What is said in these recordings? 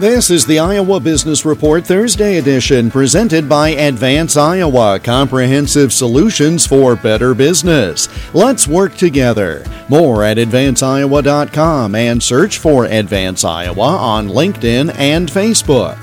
This is the Iowa Business Report Thursday edition presented by Advance Iowa Comprehensive Solutions for Better Business. Let's work together. More at advanceiowa.com and search for Advance Iowa on LinkedIn and Facebook.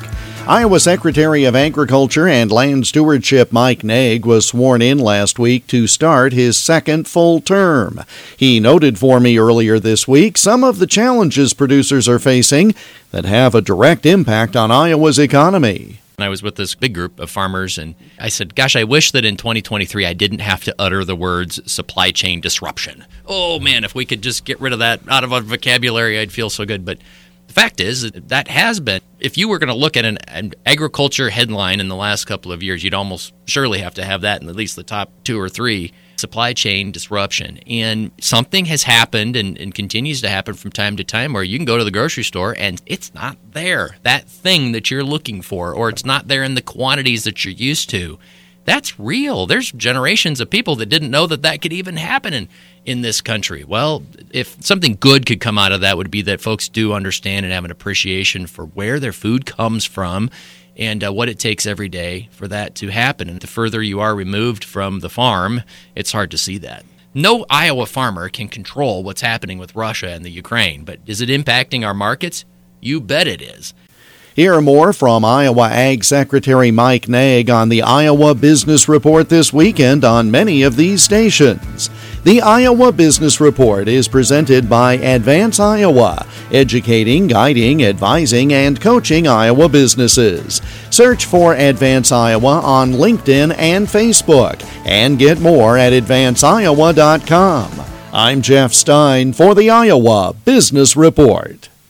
Iowa Secretary of Agriculture and Land Stewardship Mike Naig was sworn in last week to start his second full term. He noted for me earlier this week some of the challenges producers are facing that have a direct impact on Iowa's economy. I was with this big group of farmers, and I said, Gosh, I wish that in 2023 I didn't have to utter the words supply chain disruption. Oh man, if we could just get rid of that out of our vocabulary, I'd feel so good. But the fact is that has been, if you were going to look at an, an, agriculture headline in the last couple of years, you'd almost surely have to have that in at least the top two or three. Supply chain disruption. And something has happened and, and continues to happen from time to time where you can go to the grocery store and it's not there, that thing that you're looking for, or it's not there in the quantities that you're used to that's real. There's generations of people that didn't know that that could even happen in, in this country. Well, if something good could come out of that, would be that folks do understand and have an appreciation for where their food comes from and uh, what it takes every day for that to happen. And the further you are removed from the farm, it's hard to see that. No Iowa farmer can control what's happening with Russia and the Ukraine, but is it impacting our markets? You bet it is. Hear more from Iowa Ag Secretary Mike Naig on the Iowa Business Report this weekend on many of these stations. The Iowa Business Report is presented by Advance Iowa, educating, guiding, advising, and coaching Iowa businesses. Search for Advance Iowa on LinkedIn and Facebook, and get more at advanceiowa.com. I'm Jeff Stein for the Iowa Business Report.